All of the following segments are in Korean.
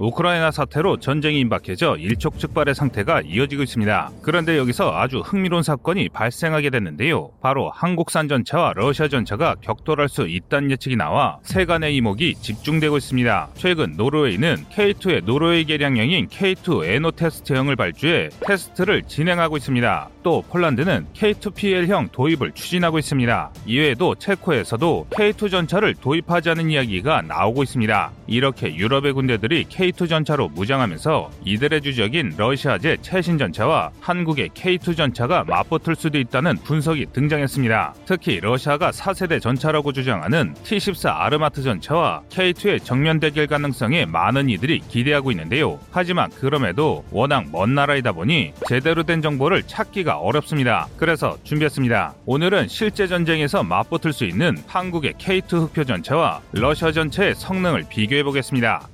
우크라이나 사태로 전쟁이 임박해져 일촉즉발의 상태가 이어지고 있습니다. 그런데 여기서 아주 흥미로운 사건이 발생하게 됐는데요. 바로 한국산 전차와 러시아 전차가 격돌할 수 있다는 예측이 나와 세간의 이목이 집중되고 있습니다. 최근 노르웨이는 K2의 노르웨이 개량형인 K2 에노 테스트형을 발주해 테스트를 진행하고 있습니다. 또 폴란드는 K2PL형 도입을 추진하고 있습니다. 이외에도 체코에서도 K2 전차를 도입하자는 이야기가 나오고 있습니다. 이렇게 유럽의 군대들이 K2 전차로 무장하면서 이들의 주적인 러시아제 최신 전차와 한국의 K2 전차가 맞붙을 수도 있다는 분석이 등장했습니다. 특히 러시아가 4세대 전차라고 주장하는 T-14 아르마트 전차와 K2의 정면 대결 가능성에 많은 이들이 기대하고 있는데요. 하지만 그럼에도 워낙 먼 나라이다 보니 제대로 된 정보를 찾기가 어렵습니다. 그래서 준비했습니다. 오늘은 실제 전쟁에서 맞붙을 수 있는 한국의 K2 흑표 전차와 러시아 전차의 성능을 비교해 보겠습니다.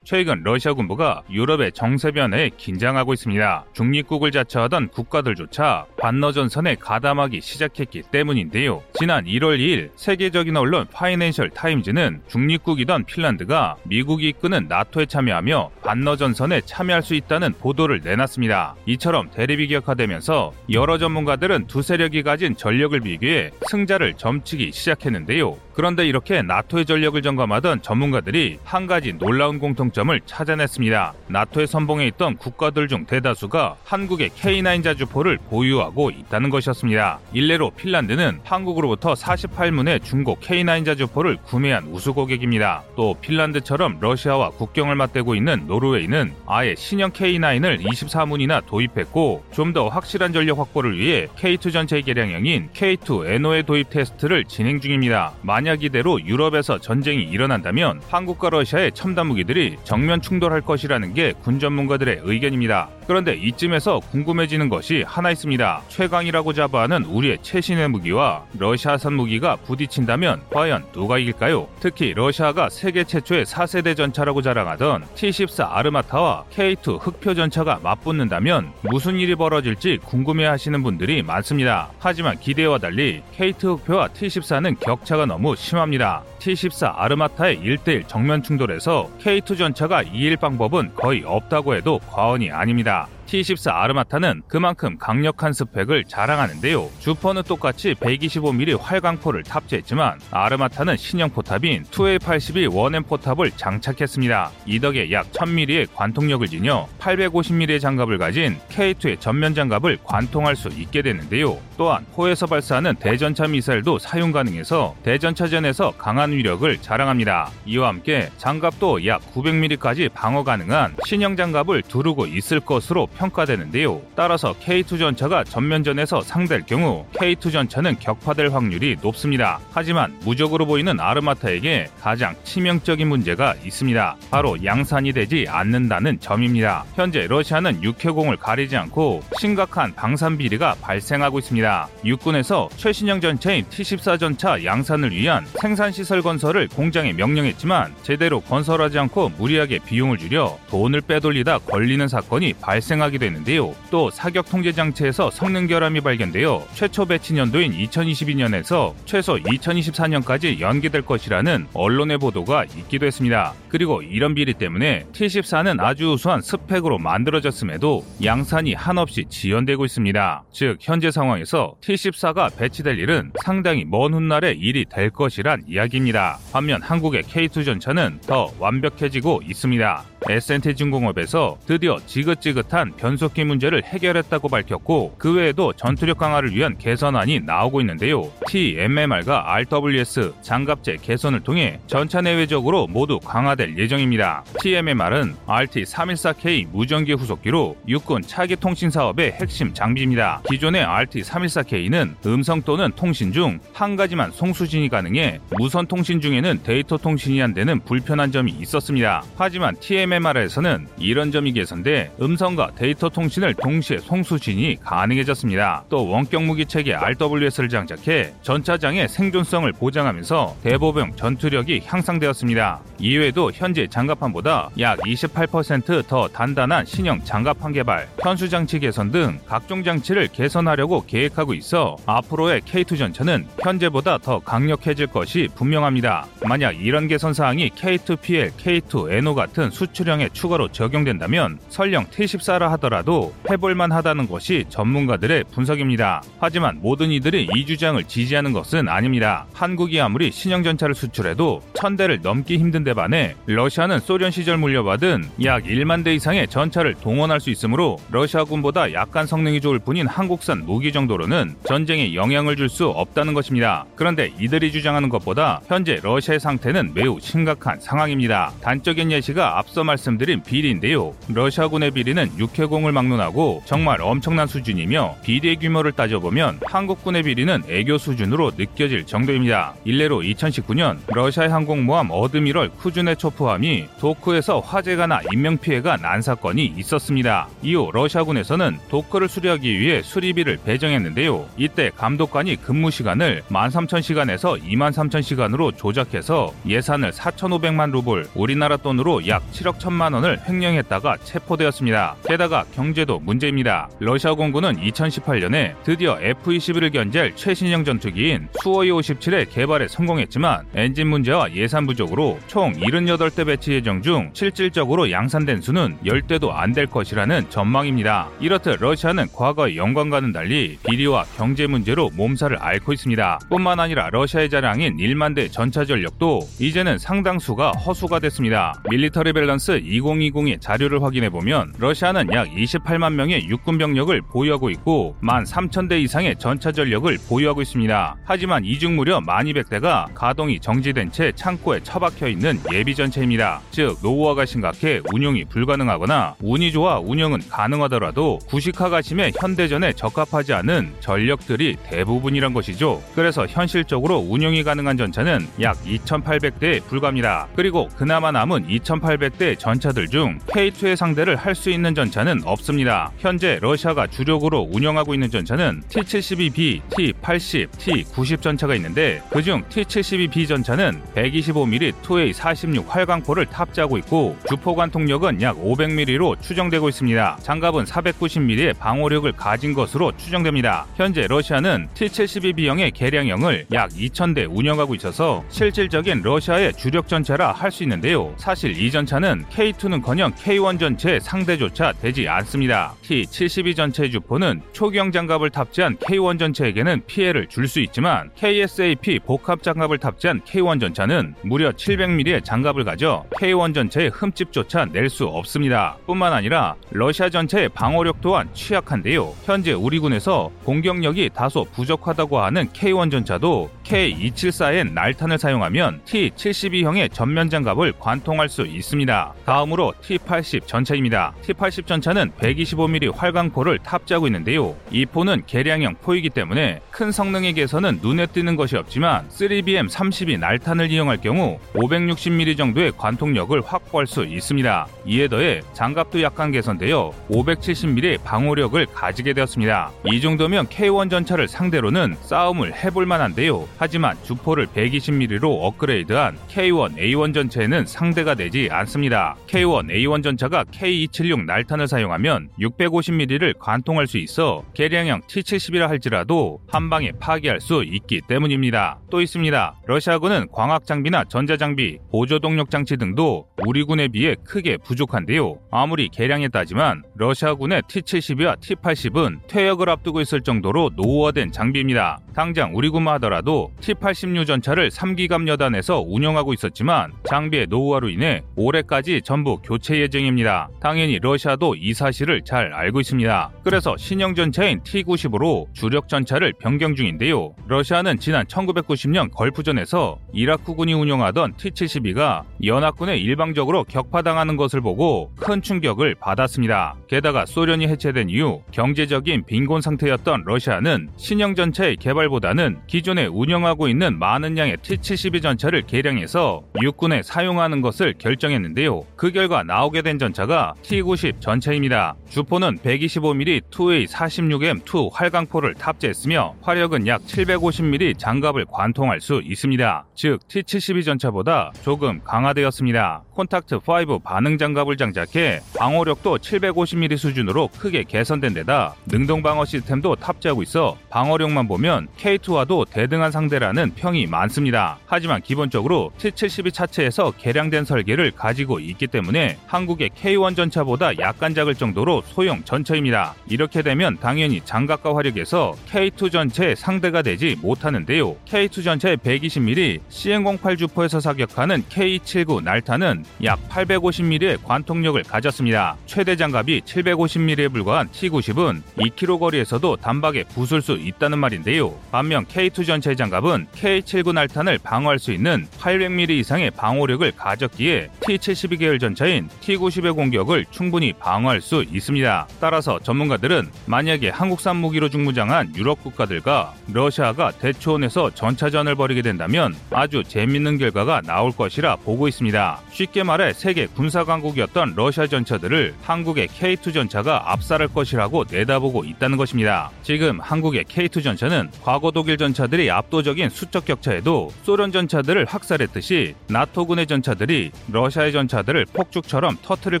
최근 러시아 군부가 유럽의 정세 변화에 긴장하고 있습니다. 중립국을 자처하던 국가들조차 반러 전선에 가담하기 시작했기 때문인데요. 지난 1월 2일 세계적인 언론 파이낸셜 타임즈는 중립국이던 핀란드가 미국이 이끄는 나토에 참여하며 반러 전선에 참여할 수 있다는 보도를 내놨습니다. 이처럼 대립이 격화되면서 여러 전문가들은 두 세력이 가진 전력을 비교해 승자를 점치기 시작했는데요. 그런데 이렇게 나토의 전력을 점검하던 전문가들이 한 가지 놀라운 공통점 을 찾아냈습니다. 나토의 선봉에 있던 국가들 중 대다수가 한국의 K9 자주포를 보유하고 있다는 것이었습니다. 일례로 핀란드는 한국으로부터 48문의 중고 K9 자주포를 구매한 우수 고객입니다. 또 핀란드처럼 러시아와 국경을 맞대고 있는 노르웨이는 아예 신형 K9을 24문이나 도입했고 좀 더 확실한 전력 확보를 위해 K2 전체 개량형인 K2 에노의 도입 테스트를 진행 중입니다. 만약 이대로 유럽에서 전쟁이 일어난다면 한국과 러시아의 첨단 무기들이 정면 충돌할 것이라는 게 군 전문가들의 의견입니다. 그런데 이쯤에서 궁금해지는 것이 하나 있습니다. 최강이라고 자부하는 우리의 최신의 무기와 러시아산 무기가 부딪힌다면 과연 누가 이길까요? 특히 러시아가 세계 최초의 4세대 전차라고 자랑하던 T-14 아르마타와 K2 흑표 전차가 맞붙는다면 무슨 일이 벌어질지 궁금해하시는 분들이 많습니다. 하지만 기대와 달리 K2 흑표와 T-14는 격차가 너무 심합니다. T-14 아르마타의 1대1 정면 충돌에서 K2 전차가 이길 방법은 거의 없다고 해도 과언이 아닙니다. 있습니다. T-14 아르마타는 그만큼 강력한 스펙을 자랑하는데요. 주퍼는 똑같이 125mm 활강포를 탑재했지만 아르마타는 신형 포탑인 2A82 원엠 포탑을 장착했습니다. 이 덕에 약 1000mm의 관통력을 지녀 850mm의 장갑을 가진 K2의 전면 장갑을 관통할 수 있게 되는데요. 또한 포에서 발사하는 대전차 미사일도 사용 가능해서 대전차전에서 강한 위력을 자랑합니다. 이와 함께 장갑도 약 900mm까지 방어 가능한 신형 장갑을 두르고 있을 것으로 평가되는데요. 따라서 K2 전차가 전면전에서 상대할 경우 K2 전차는 격파될 확률이 높습니다. 하지만 무적으로 보이는 아르마타에게 가장 치명적인 문제가 있습니다. 바로 양산이 되지 않는다는 점입니다. 현재 러시아는 육해공을 가리지 않고 심각한 방산 비리가 발생하고 있습니다. 육군에서 최신형 전차인 T-14 전차 양산을 위한 생산시설 건설을 공장에 명령했지만 제대로 건설하지 않고 무리하게 비용을 줄여 돈을 빼돌리다 걸리는 사건이 발생하 기도 했는데요. 또 사격 통제 장치에서 성능 결함이 발견되어 최초 배치 년도인 2022년에서 최소 2024년까지 연기될 것이라는 언론의 보도가 있기도 했습니다. 그리고 이런 비리 때문에 T-14는 아주 우수한 스펙으로 만들어졌음에도 양산이 한없이 지연되고 있습니다. 즉 현재 상황에서 T-14가 배치될 일은 상당히 먼 훗날의 일이 될 것이란 이야기입니다. 반면 한국의 K2 전차는 더 완벽해지고 있습니다. S&T 중공업에서 드디어 지긋지긋한 변속기 문제를 해결했다고 밝혔고 그 외에도 전투력 강화를 위한 개선안이 나오고 있는데요. TMMR과 RWS 장갑제 개선을 통해 전차 내외적으로 모두 강화될 예정입니다. TMMR은 RT314K 무전기 후속기로 육군 차기 통신 사업의 핵심 장비입니다. 기존의 RT314K는 음성 또는 통신 중 한 가지만 송수신이 가능해 무선 통신 중에는 데이터 통신이 안 되는 불편한 점이 있었습니다. 하지만 TMMR KMMR에서는 이런 점이 개선돼 음성과 데이터 통신을 동시에 송수신이 가능해졌습니다. 또 원격 무기 체계 RWS를 장착해 전차장의 생존성을 보장하면서 대보병 전투력이 향상되었습니다. 이외에도 현재 장갑판보다 약 28%더 단단한 신형 장갑판 개발, 현수 장치 개선 등 각종 장치를 개선하려고 계획하고 있어 앞으로의 K2 전차는 현재보다 더 강력해질 것이 분명합니다. 만약 이런 개선 사항이 K2PL, K2NO 같은 수출 형에 추가로 적용된다면 설령 T14라 하더라도 해볼만 하다는 것이 전문가들의 분석입니다. 하지만 모든 이들이 이 주장을 지지하는 것은 아닙니다. 한국이 아무리 신형 전차를 수출해도 천 대를 넘기 힘든 데 반해 러시아는 소련 시절 물려받은 약 1만 대 이상의 전차를 동원할 수 있으므로 러시아군보다 약간 성능이 좋을 뿐인 한국산 무기 정도로는 전쟁에 영향을 줄 수 없다는 것입니다. 그런데 이들이 주장하는 것보다 현재 러시아의 상태는 매우 심각한 상황입니다. 단적인 예시가 앞서 말씀드린 비리인데요. 러시아군의 비리는 육해공을 막론하고 정말 엄청난 수준이며 비리의 규모를 따져보면 한국군의 비리는 애교 수준으로 느껴질 정도입니다. 일례로 2019년 러시아의 항공모함 어드미럴 쿠즈네 초프함이 도크에서 화재가 나 인명피해가 난 사건이 있었습니다. 이후 러시아군에서는 도크를 수리하기 위해 수리비를 배정했는데요. 이때 감독관이 근무 시간을 13,000시간에서 23,000시간으로 조작해서 예산을 4,500만 루블, 우리나라 돈으로 약 7억 1 천만 원을 횡령했다가 체포되었습니다. 게다가 경제도 문제입니다. 러시아 공군은 2018년에 드디어 F-21을 견제할 최신형 전투기인 수호이 57의 개발에 성공했지만 엔진 문제와 예산 부족으로 총 78대 배치 예정 중 실질적으로 양산된 수는 10대도 안 될 것이라는 전망입니다. 이렇듯 러시아는 과거의 영광과는 달리 비리와 경제 문제로 몸살을 앓고 있습니다. 뿐만 아니라 러시아의 자랑인 1만 대 전차 전력도 이제는 상당수가 허수가 됐습니다. 밀리터리 밸런스 2020의 자료를 확인해 보면 러시아는 약 28만 명의 육군 병력을 보유하고 있고 1만 3천 대 이상의 전차 전력을 보유하고 있습니다. 하지만 이중 무려 1200대가 가동이 정지된 채 창고에 처박혀 있는 예비 전체입니다. 즉 노후화가 심각해 운용이 불가능하거나 운이 좋아 운영은 가능하더라도 구식화가 심해 현대전에 적합하지 않은 전력들이 대부분이란 것이죠. 그래서 현실적으로 운영이 가능한 전차는 약 2,800대에 불과합니다. 그리고 그나마 남은 2,800대 전차들 중 K2의 상대를 할 수 있는 전차는 없습니다. 현재 러시아가 주력으로 운영하고 있는 전차는 T-72B, T-80, T-90 전차가 있는데 그중 T-72B 전차는 125mm 2A46 활강포를 탑재하고 있고 주포 관 통력은 약 500mm로 추정되고 있습니다. 장갑은 490mm의 방호력을 가진 것으로 추정됩니다. 현재 러시아는 T-72B형의 개량형을 약 2,000대 운영하고 있어서 실질적인 러시아의 주력 전차라 할 수 있는데요. 사실 이 전차는 K2는커녕 K1 전체의 상대조차 되지 않습니다. T-72 전체의 주포는 초경 장갑을 탑재한 K1 전체에게는 피해를 줄 수 있지만 KSAP 복합 장갑을 탑재한 K1 전차는 무려 700mm의 장갑을 가져 K1 전체의 흠집조차 낼 수 없습니다. 뿐만 아니라 러시아 전체의 방어력 또한 취약한데요. 현재 우리 군에서 공격력이 다소 부족하다고 하는 K1 전차도 K274N 날탄을 사용하면 T72형의 전면 장갑을 관통할 수 있습니다. 다음으로 T80 전차입니다. T80 전차는 125mm 활강포를 탑재하고 있는데요. 이 포는 개량형 포이기 때문에 큰 성능의 개선은 눈에 띄는 것이 없지만 3BM32 날탄을 이용할 경우 560mm 정도의 관통력을 확보할 수 있습니다. 이에 더해 장갑도 약간 개선되어 570mm 방호력을 가지게 되었습니다. 이 정도면 K1 전차를 상대로는 싸움을 해볼 만한데요. 하지만 주포를 120mm로 업그레이드한 K1 A1 전차에는 상대가 되지 않습니다. K1 A1 전차가 K276 날탄을 사용하면 650mm를 관통할 수 있어 개량형 T70이라 할지라도 한 방에 파괴할 수 있기 때문입니다. 또 있습니다. 러시아군은 광학 장비나 전자 장비, 보조 동력 장치 등도 우리 군에 비해 크게 부족한데요. 아무리 개량에 따지만 러시아군의 T70이와 T80은 퇴역을 앞두고 있을 정도로 노후화된 장비입니다. 당장 우리 군만 하더라도 T-86 전차를 3기갑 여단에서 운영하고 있었지만 장비의 노후화로 인해 올해까지 전부 교체 예정입니다. 당연히 러시아도 이 사실을 잘 알고 있습니다. 그래서 신형 전차인 T-90으로 주력 전차를 변경 중인데요. 러시아는 지난 1990년 걸프전에서 이라크군이 운영하던 T-72가 연합군에 일방적으로 격파당하는 것을 보고 큰 충격을 받았습니다. 게다가 소련이 해체된 이후 경제적인 빈곤 상태였던 러시아는 신형 전차의 개발보다는 기존의 운영 사용하고 있는 많은 양의 T-72 전차를 개량해서 육군에 사용하는 것을 결정했는데요. 그 결과 나오게 된 전차가 T-90 전차입니다. 주포는 125mm 2A 46M2 활강포를 탑재했으며 화력은 약 750mm 장갑을 관통할 수 있습니다. 즉 T-72 전차보다 조금 강화되었습니다. 콘탁트 5 반응 장갑을 장착해 방어력도 750mm 수준으로 크게 개선된 데다 능동 방어 시스템도 탑재하고 있어 방어력만 보면 K2와도 대등한 상 대라는 평이 많습니다. 하지만 기본적으로 T-72 차체에서 개량된 설계를 가지고 있기 때문에 한국의 K1 전차보다 약간 작을 정도로 소형 전차입니다. 이렇게 되면 당연히 장갑과 화력에서 K2 전차의 상대가 되지 못하는데요. K2 전차의 120mm CN08 주포에서 사격하는 K79 날타는 약 850mm의 관통력을 가졌습니다. 최대 장갑이 750mm에 불과한 T90은 2km 거리에서도 단박에 부술 수 있다는 말인데요. 반면 K2 전차의 장갑은 K79 날탄을 방어할 수 있는 800mm 이상의 방호력을 가졌기에 T72 계열 전차인 T90의 공격을 충분히 방어할 수 있습니다. 따라서 전문가들은 만약에 한국산 무기로 중무장한 유럽 국가들과 러시아가 대초원에서 전차전을 벌이게 된다면 아주 재밌는 결과가 나올 것이라 보고 있습니다. 쉽게 말해 세계 군사 강국이었던 러시아 전차들을 한국의 K2 전차가 압살할 것이라고 내다보고 있다는 것입니다. 지금 한국의 K2 전차는 과거 독일 전차들이 압도 적인 수적 격차에도 소련 전차들을 학살했듯이 나토군의 전차들이 러시아의 전차들을 폭죽처럼 터트릴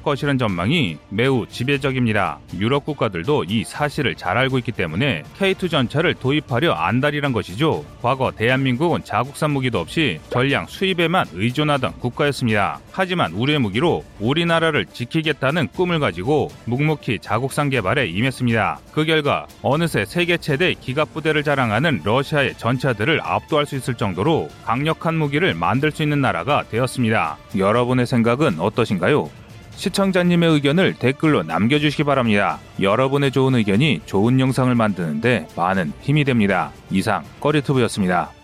것이라는 전망이 매우 지배적입니다. 유럽 국가들도 이 사실을 잘 알고 있기 때문에 K2 전차를 도입하려 안달이란 것이죠. 과거 대한민국은 자국산 무기도 없이 전량 수입에만 의존하던 국가였습니다. 하지만 우리의 무기로 우리나라를 지키겠다는 꿈을 가지고 묵묵히 자국산 개발에 임했습니다. 그 결과 어느새 세계 최대 기갑 부대를 자랑하는 러시아의 전차들을 압도할 수 있을 정도로 강력한 무기를 만들 수 있는 나라가 되었습니다. 여러분의 생각은 어떠신가요? 시청자님의 의견을 댓글로 남겨주시기 바랍니다. 여러분의 좋은 의견이 좋은 영상을 만드는데 많은 힘이 됩니다. 이상 꺼리투브였습니다.